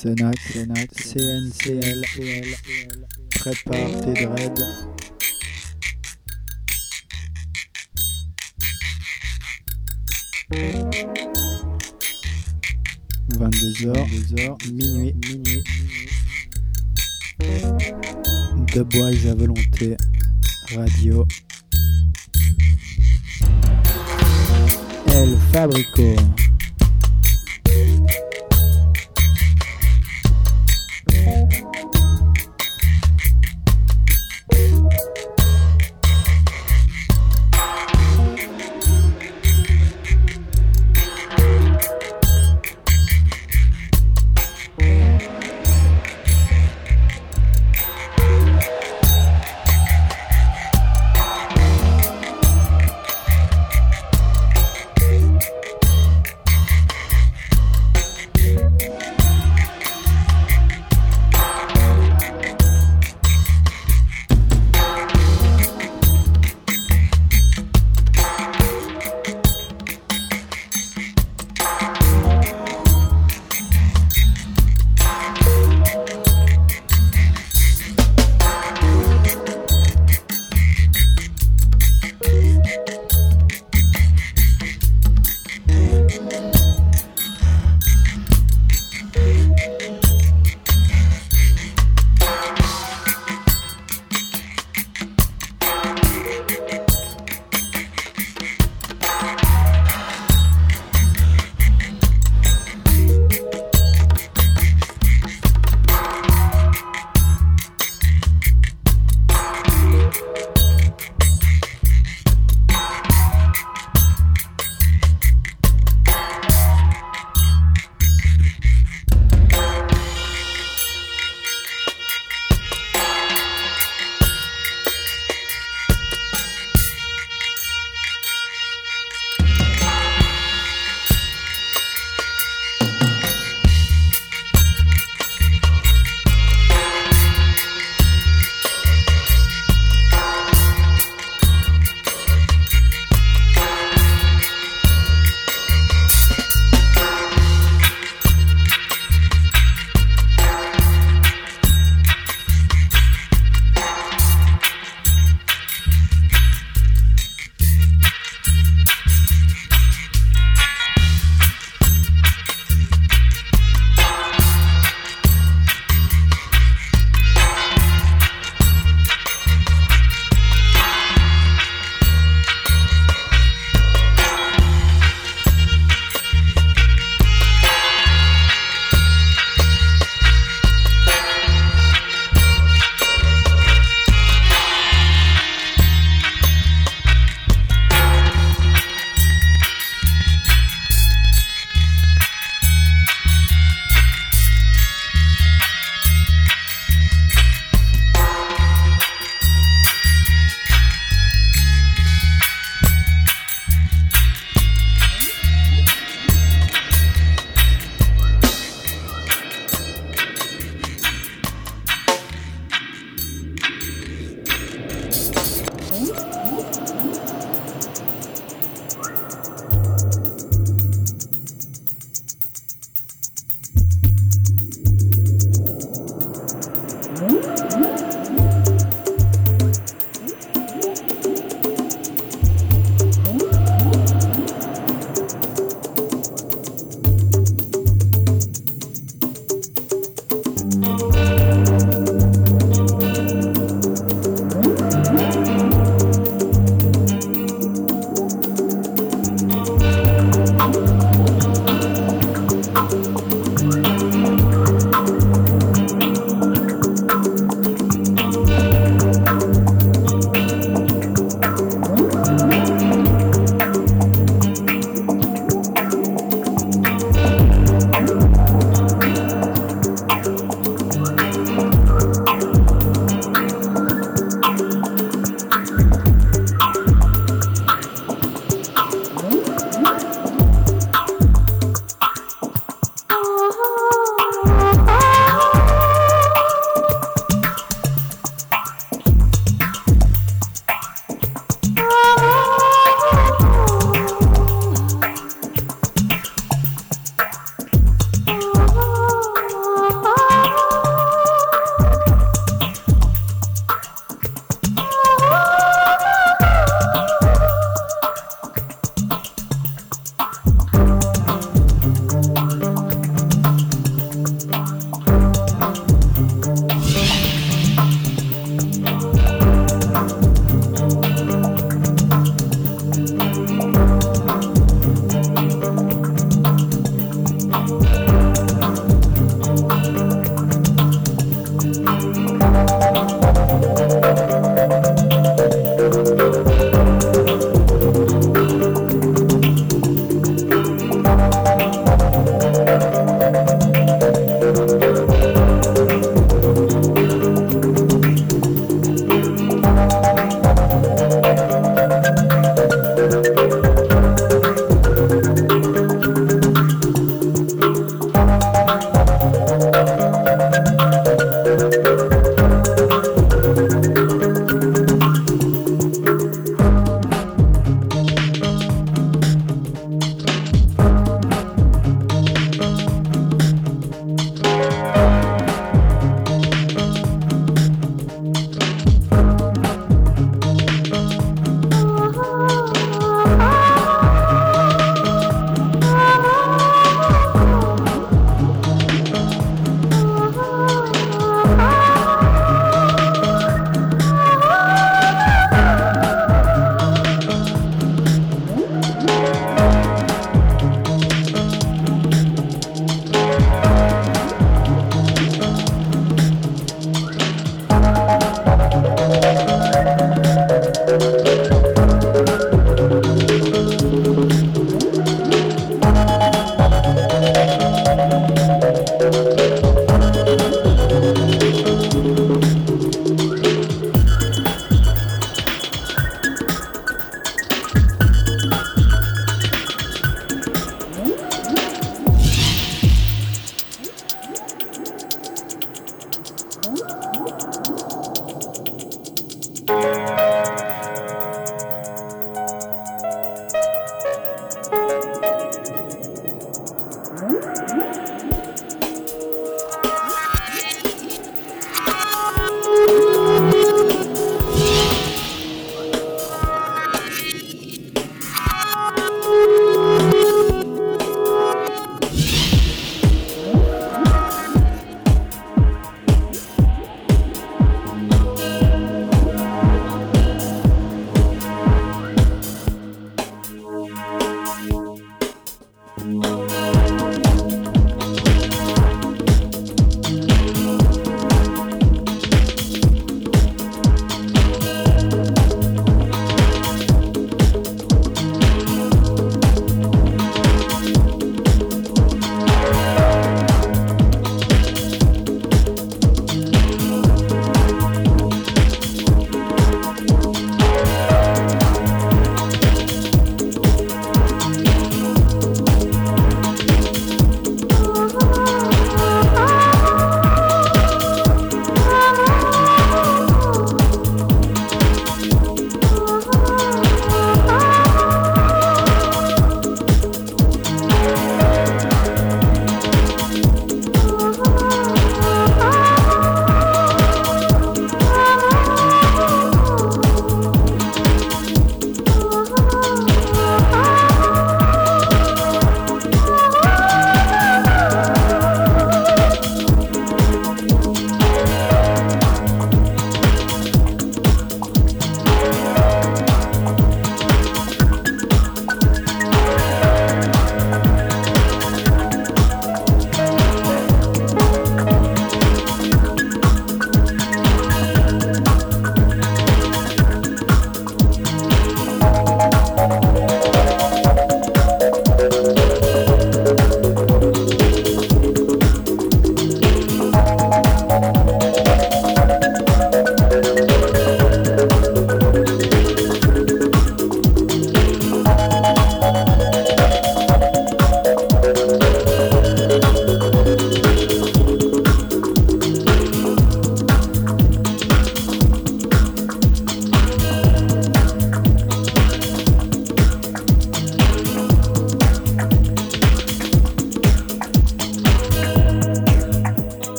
Senac, Senac, CNCL, prépare tes dreads. Vingt-deux heures, heures, minuit, minuit. De bois à volonté, radio. El Fabrico.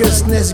righteousness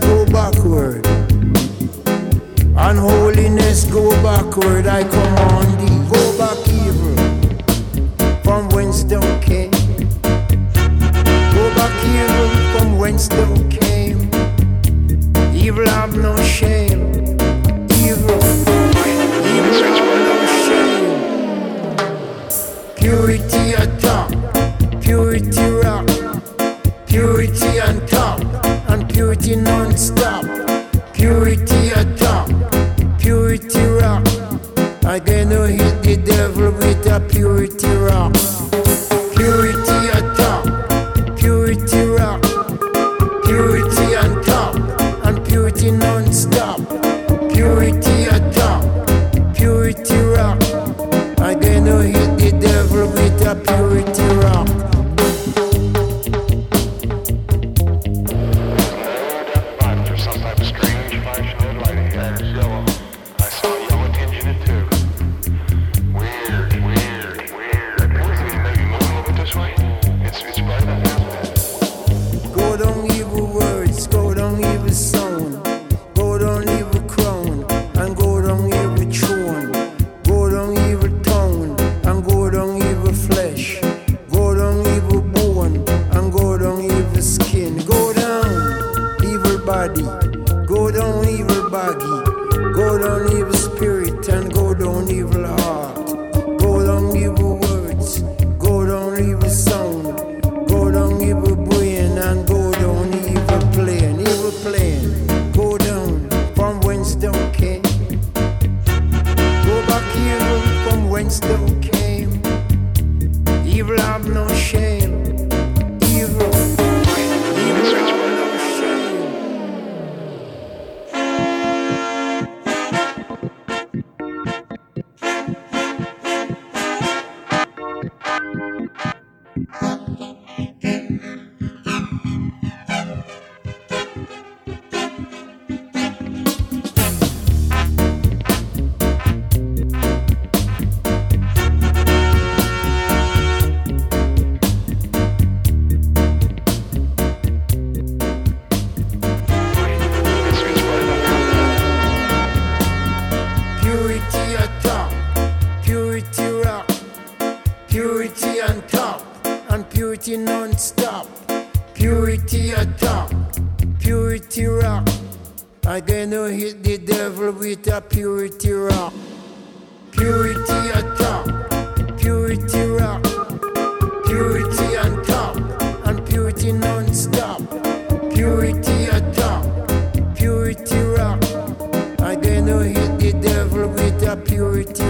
purity.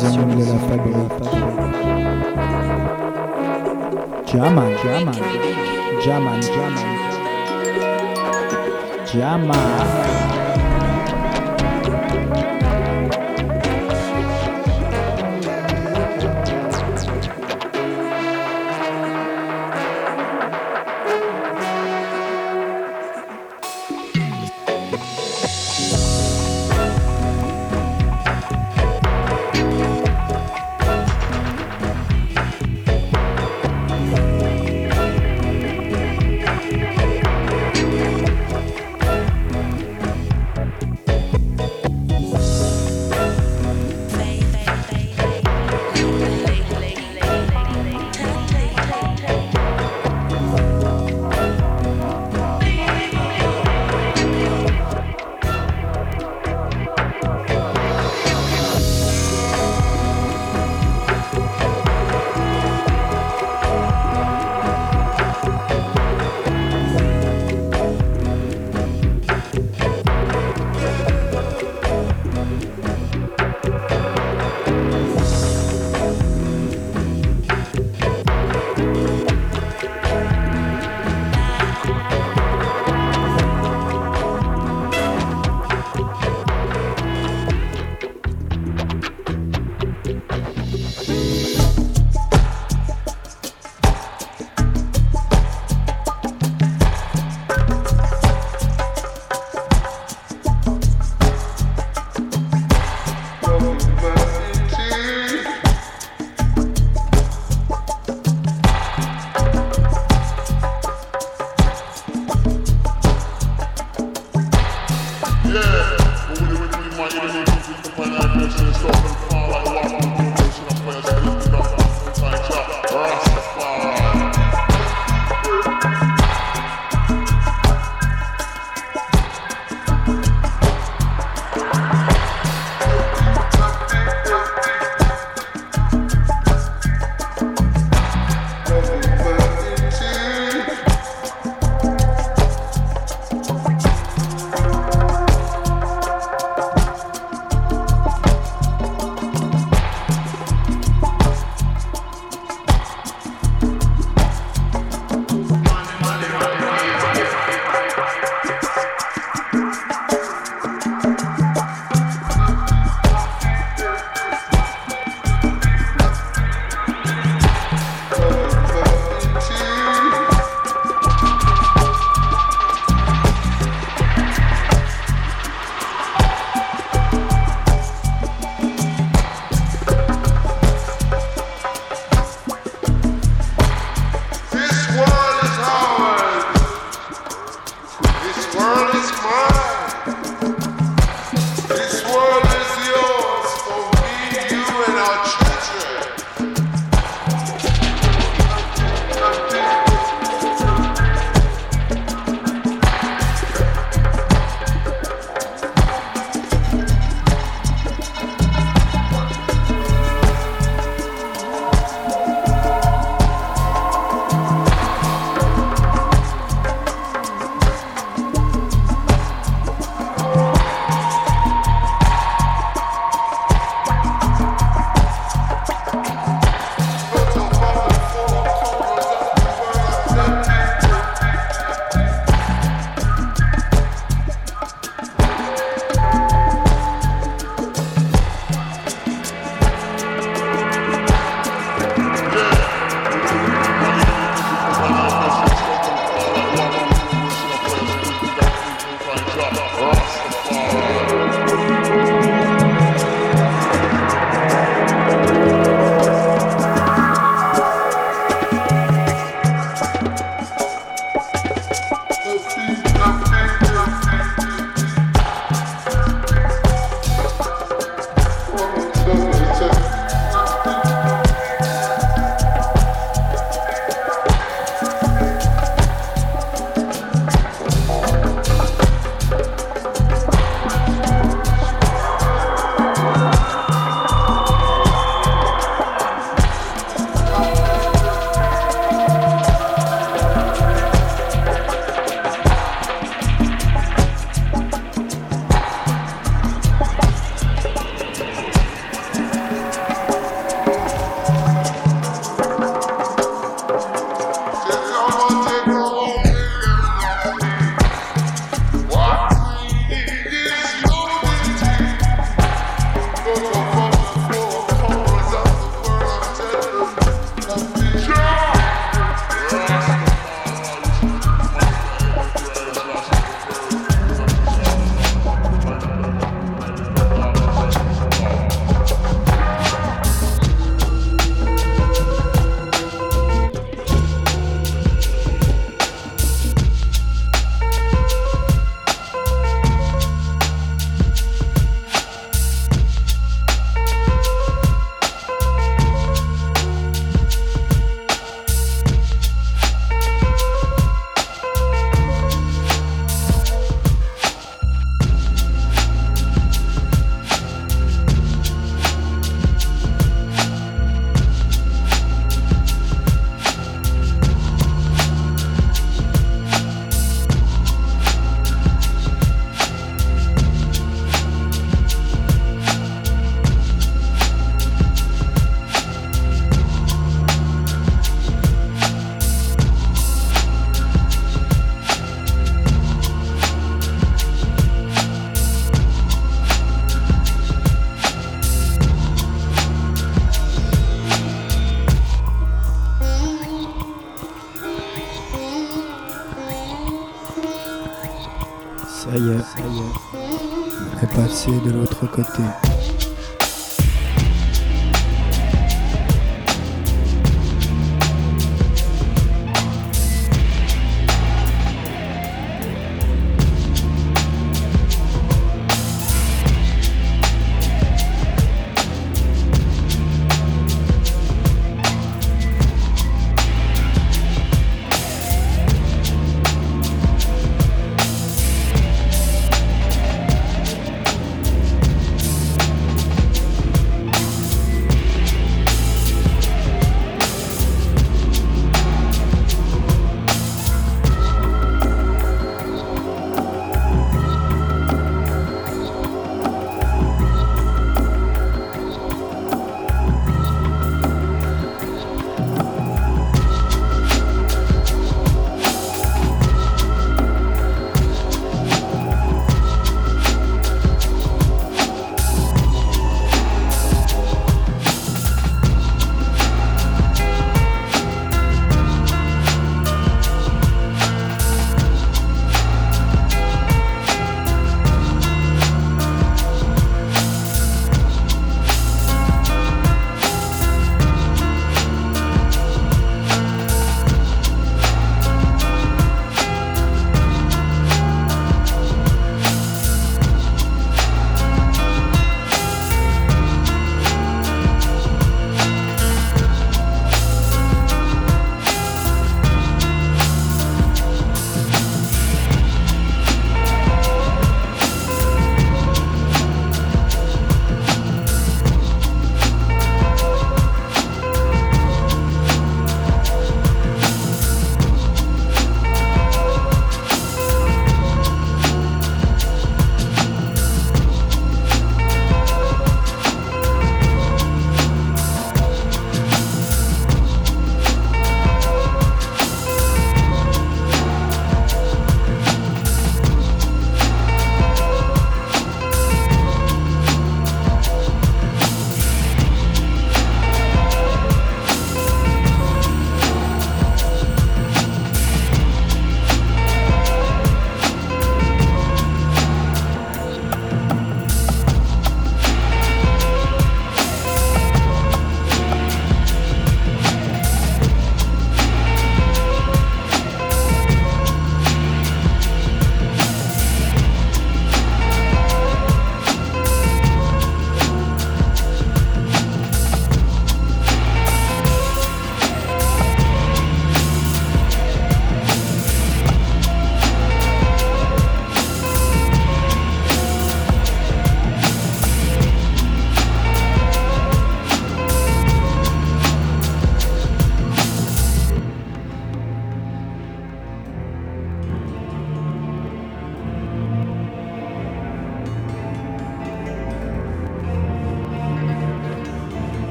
Professionnels de la fabrique. Jaman, Jaman, Jaman, Jaman, Jaman.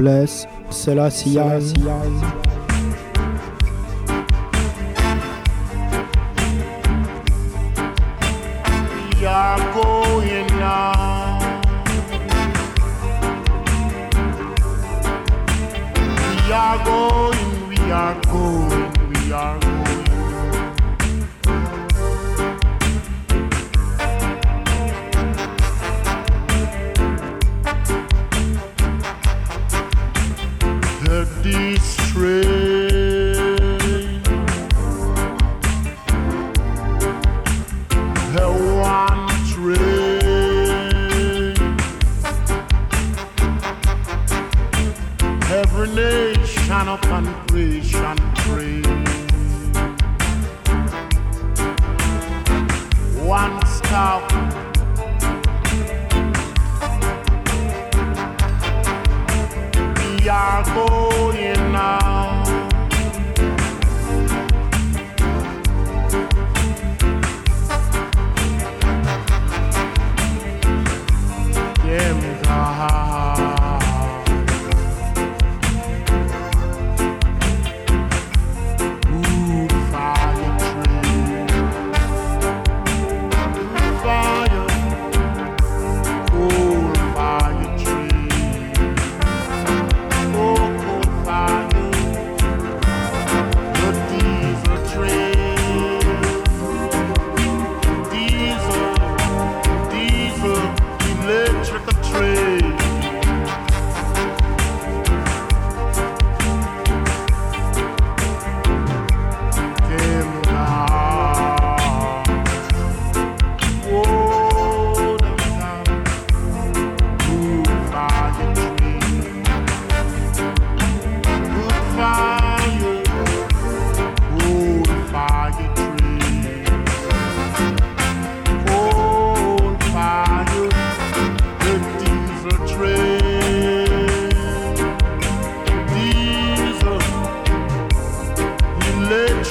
Bless Selassie.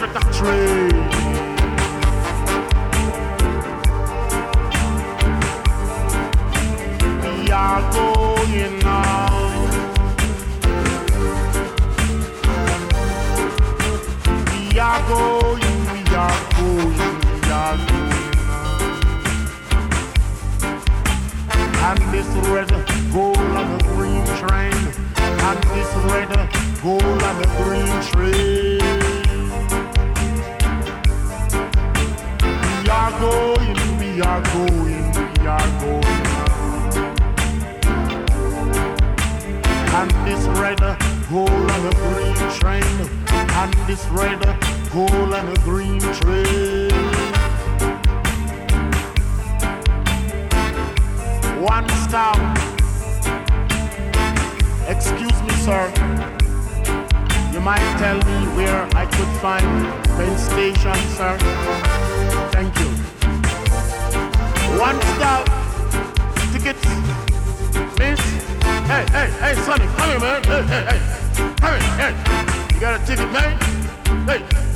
Train. We are going now. We are going, we are going, we are going now. And this red, gold, and a green train. And this red, gold, and a green train. We are going, we are going. And this red, gold, and a green train. And this red, gold, and a green train. One stop. Excuse me, sir. You might tell me where I could find Penn Station, sir. Thank you. One stop. Tickets. Miss. Hey, hey, hey, Sonny, come here, man. Hey, hey, hey. Here, hey. You got a ticket, man? Hey.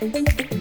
thank you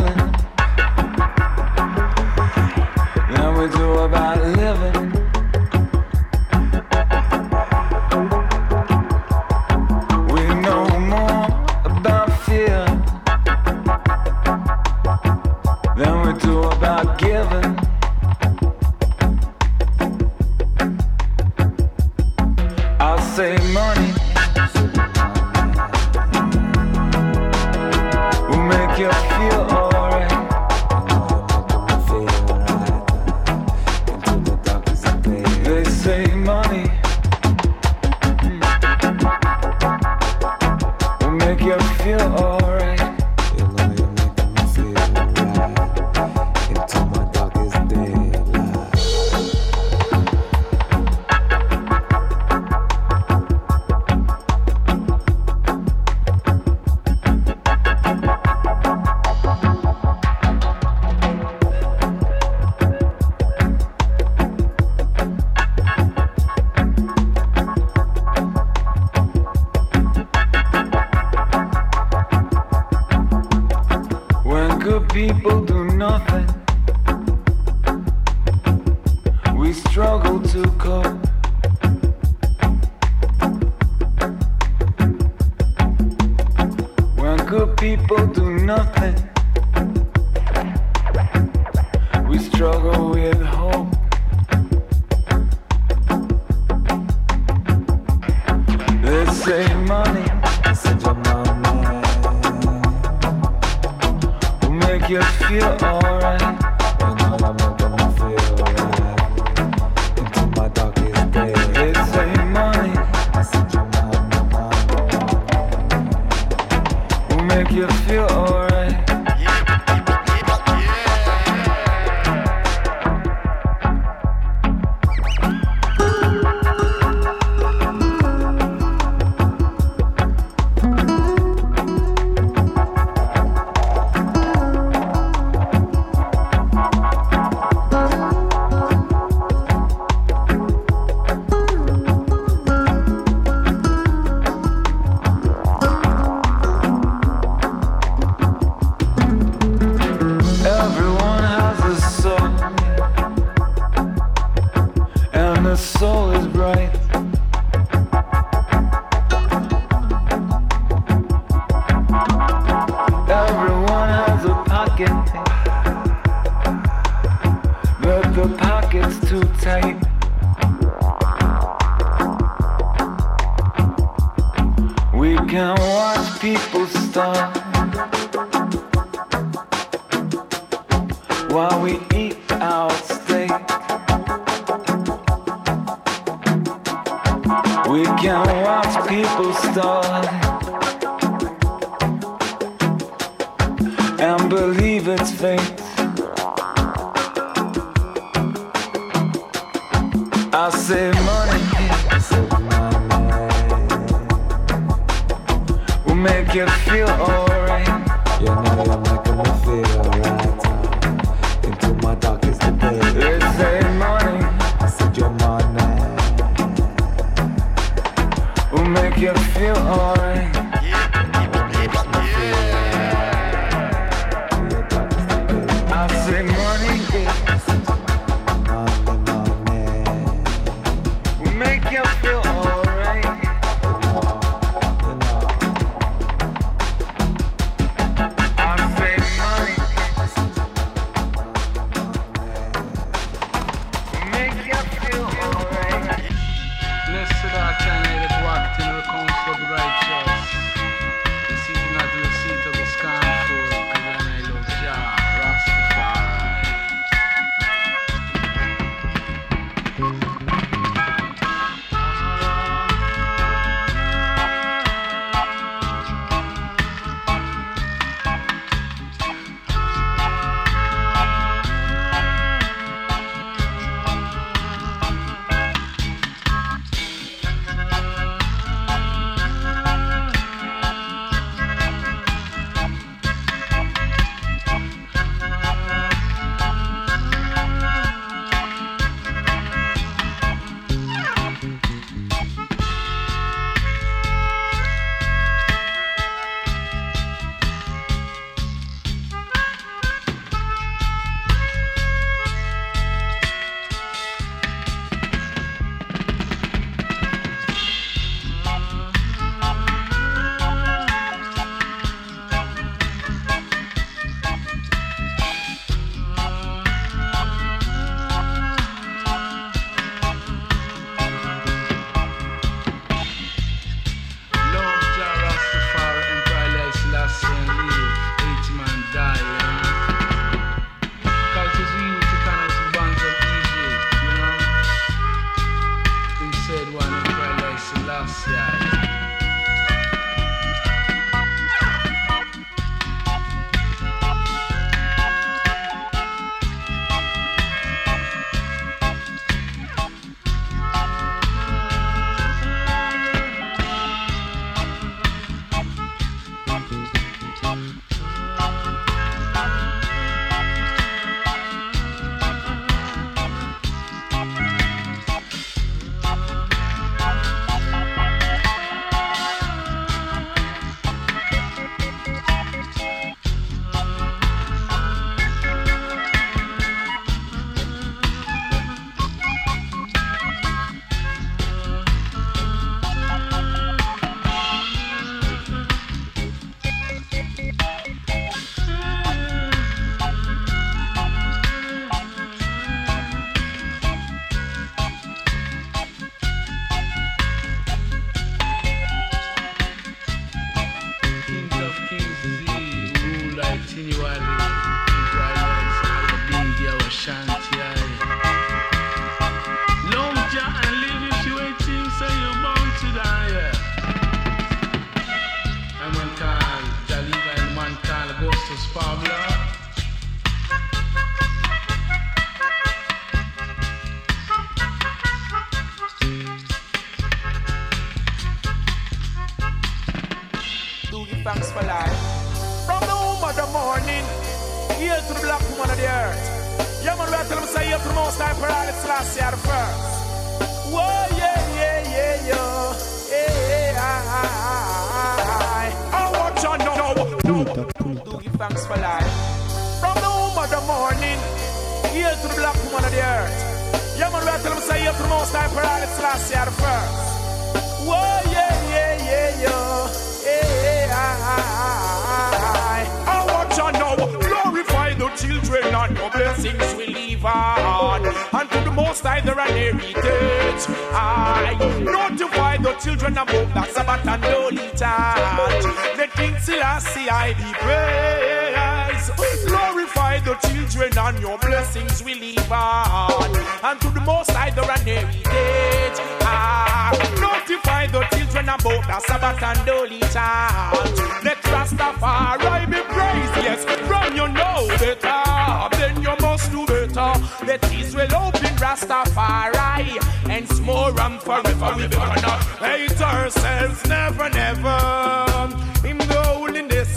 about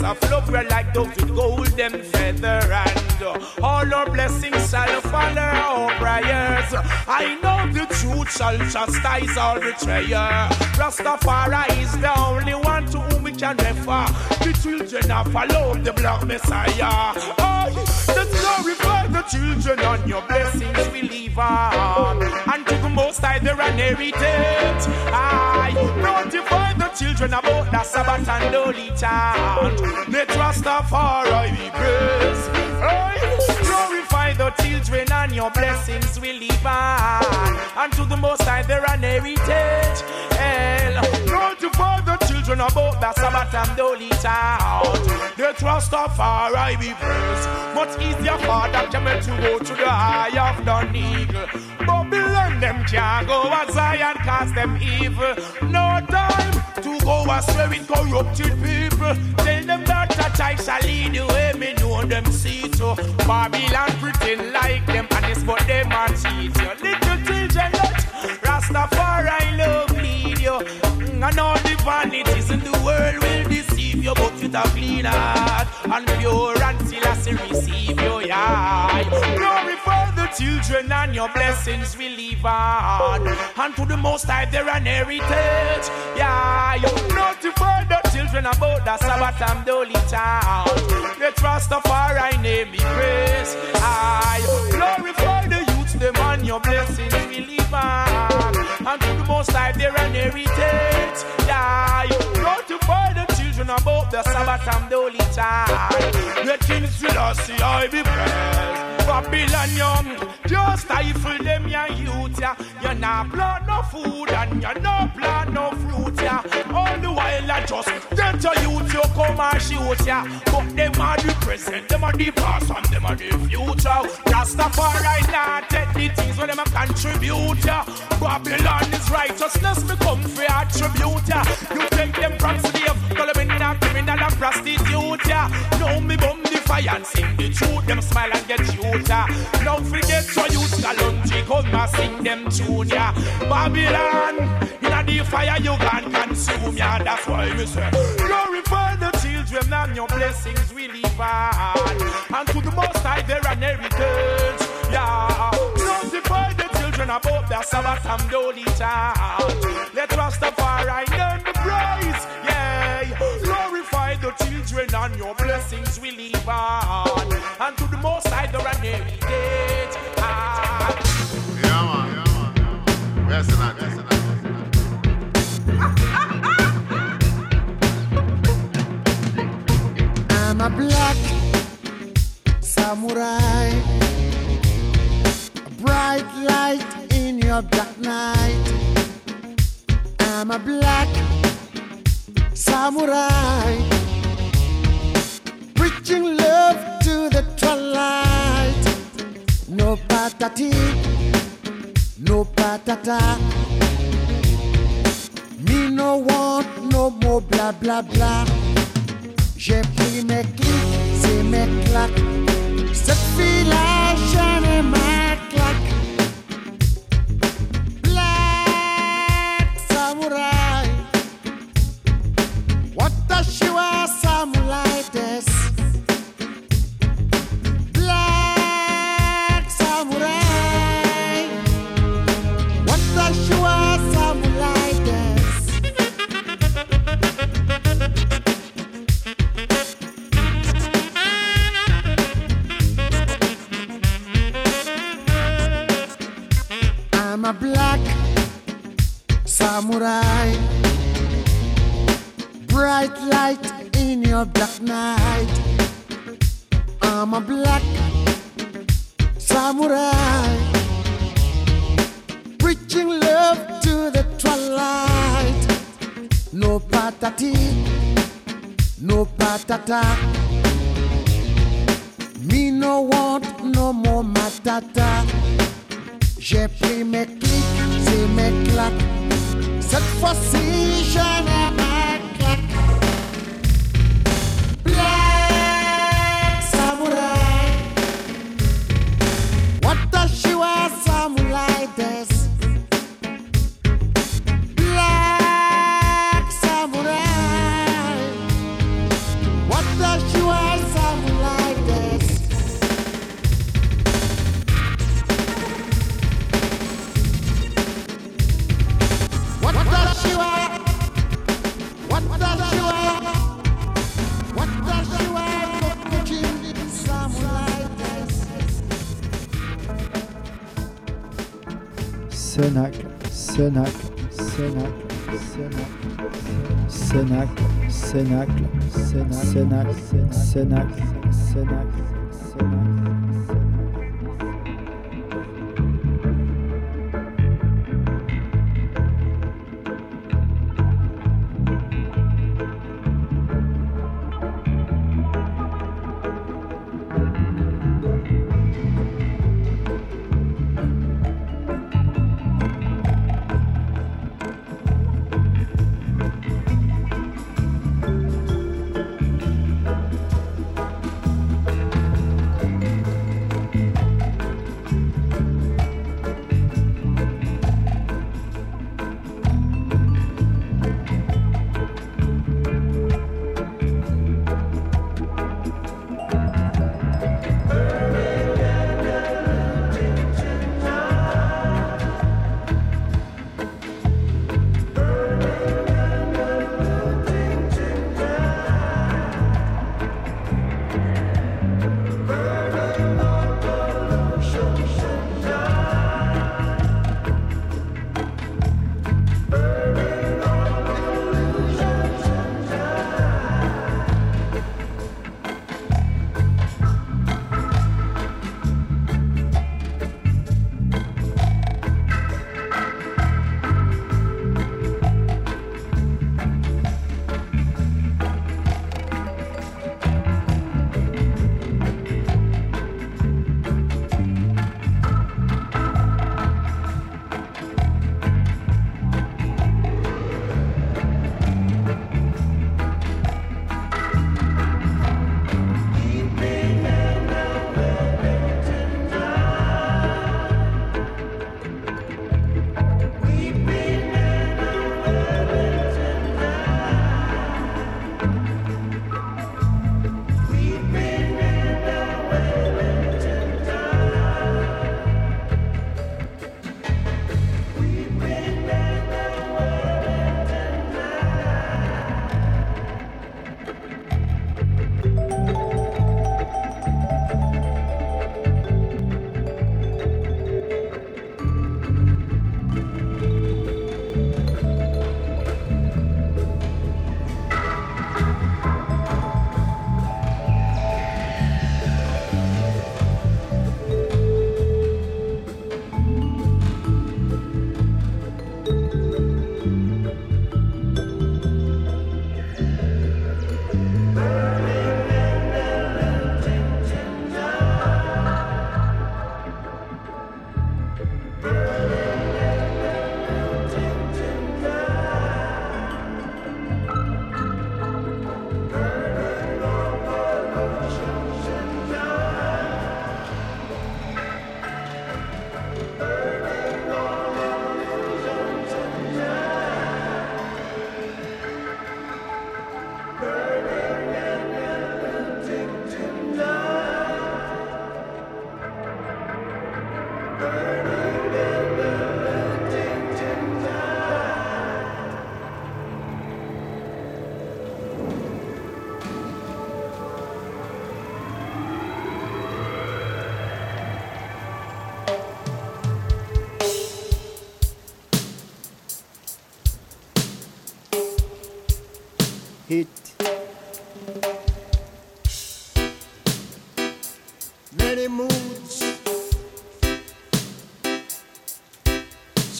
A flower like doves with golden feather and uh, all our blessings shall follow our prayers. I know the truth shall chastise all betrayer. Rastafari is the only one to whom we can refer. The children of follow the black messiah. Oh, Glorify the children on your blessings we leave on. And to the most high there an heritage. I notify the children about the Sabbath and Holy chant. They trust be praised. I glorify the children and your blessings we leave on. And to the most high there an heritage. Hell, notify the children about the Sabbath and Holy chant. Let Rastafari be praised. Much easier for that camel to go to the eye of the eagle. Babylon them can't go as Zion cause them evil. No time to go astray with corrupted people. Tell them that I shall lead the way. Me know them see to Babylon pretend like them honest, but them are cheat you. Little children, let Rastafari love lead you. Mm, And all the vanities in the world will deceive you, but with a clean heart and pure until I receive you. Yeah, glorify the children and your blessings we leave on. And to the most high, they're an heritage. Yeah, you notify the children about the Sabbath and the Holy town. Let Rastafari name be praised. I glorify the youths, them and your blessings we leave on. And to the most high, they're an heritage. You notify the children about the Sabbath and the Holy time. Let King Selassie I be praised. Babylon young, just stifle them your youth, yeah. You not plant no food and you not plant no fruit, yeah. All the while I just get your youth, you come and shoot, yeah. But them are the present, them are the past, and them are the future. Rastafari not take the things when them a contribute, yeah. Babylon is righteousness, me come for attribute, yeah. You take them from slave, call them in a criminal and prostitute, yeah. Now me bum the fire and sing the truth, them smile and get youth, yeah. Now forget your youth, Galunji, come and sing them tune, yeah. Babylon, in the fire you can consume, yeah. That's why me say, glorify the children and your blessings we live on. And to the most high there an heritage, yeah. Notify the children about their Sabbath and Holy chant. Let Rastafari learn the praise, children and your blessings we live on. And to the most high there an heritage, ah. Yeah, man. Yeah, man. Yes, and that. Yes, and that. I'm a black samurai, a bright light in your dark night. I'm a black samurai, preaching love to the twilight. No patati, no patata. Me no want no more blah blah blah. J'ai pris mes clics, c'est mes claques. Cette fille-là, j'en ai ma claque. Cenacle, Cenacle, Cenacle, Cenacle.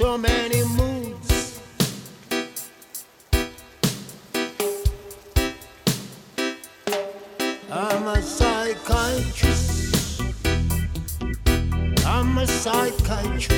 so many moods. I'm a psychiatrist. I'm a psychiatrist.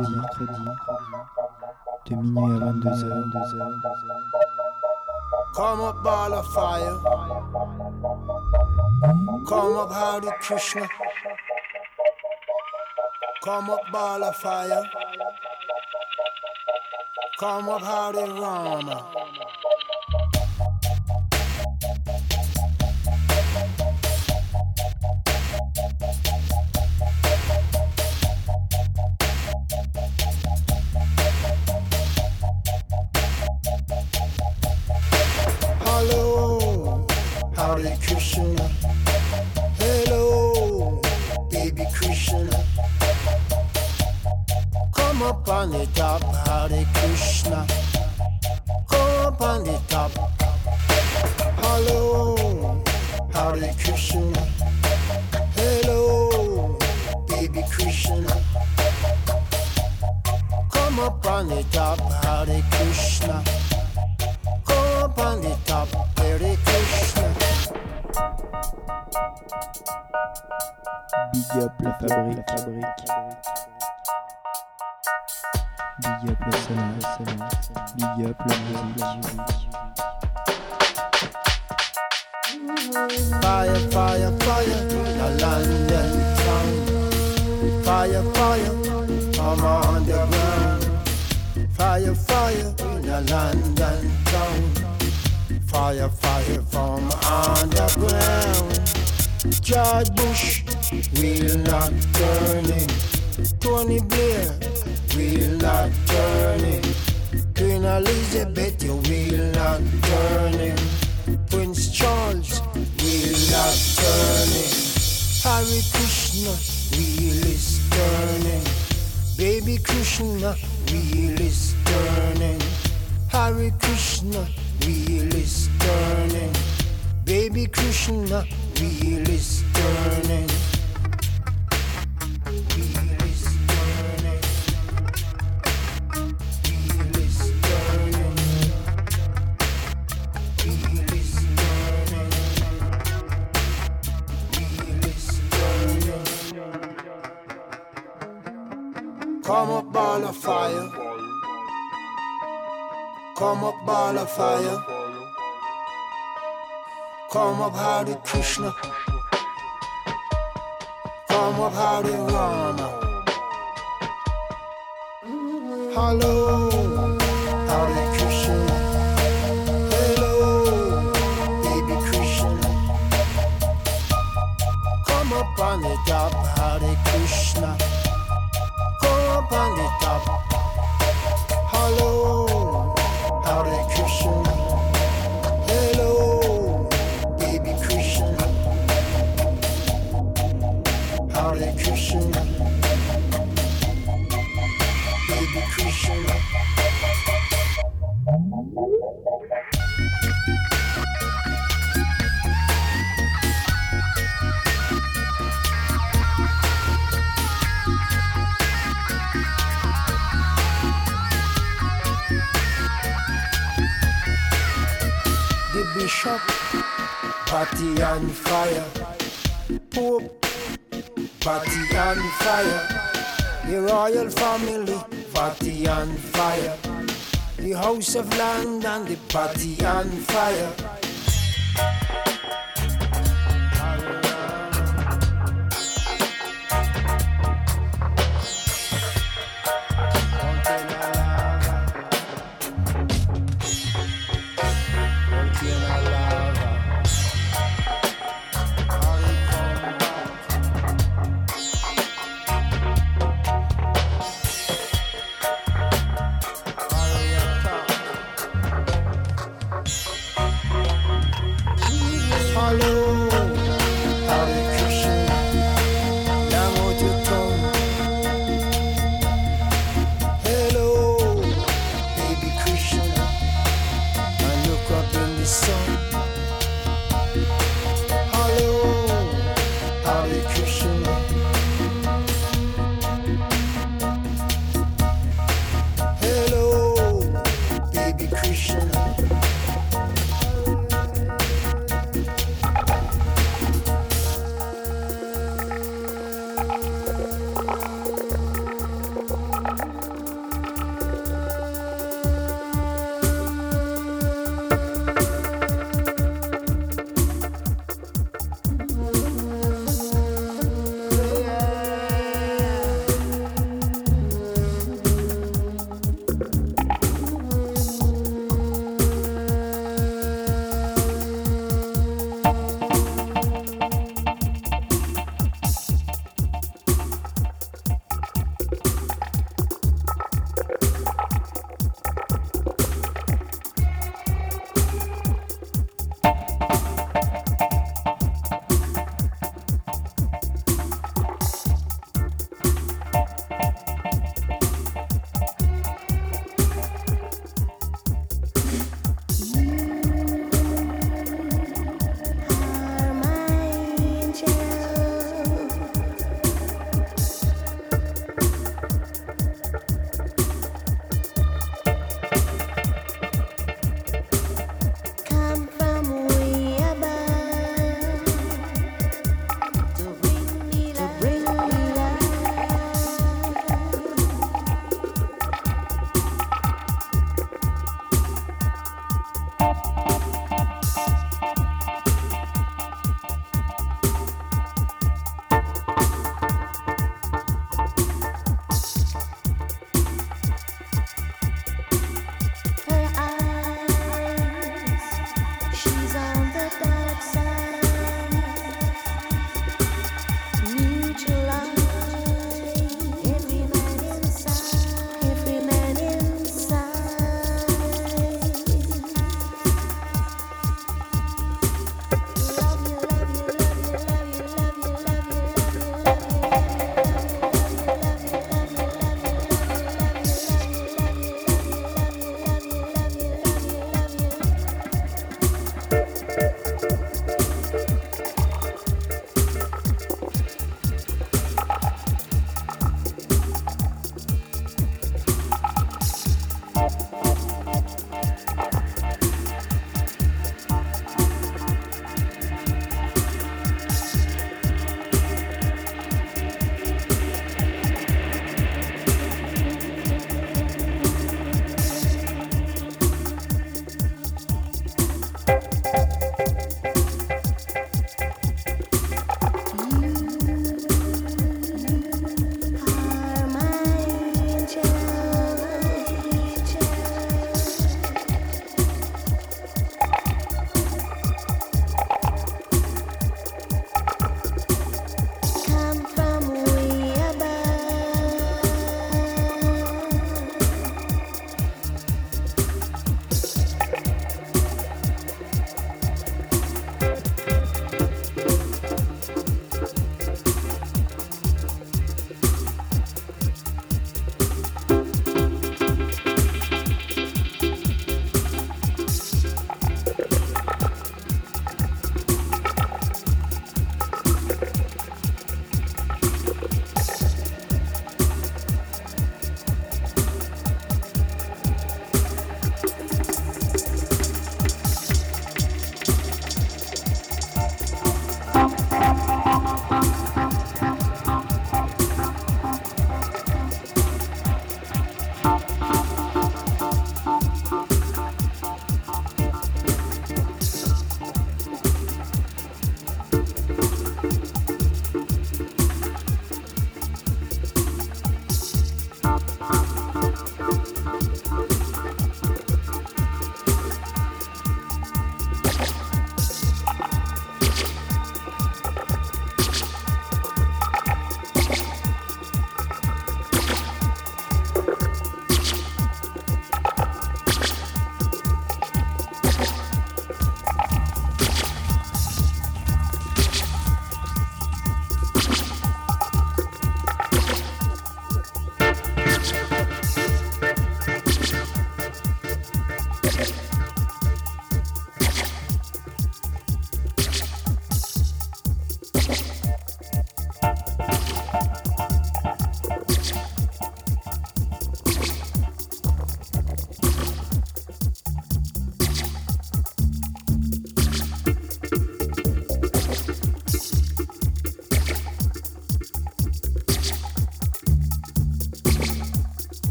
mercredi, de minuit à 22h. Come up ball of fire. Come up Hare Krishna. Come up ball of fire. Come up Hare Rama. party on fire. Pope, party on fire. The royal family, party on fire. The House of land and the party on fire.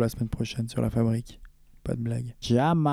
la semaine prochaine sur la fabrique. Pas de blague. Jama.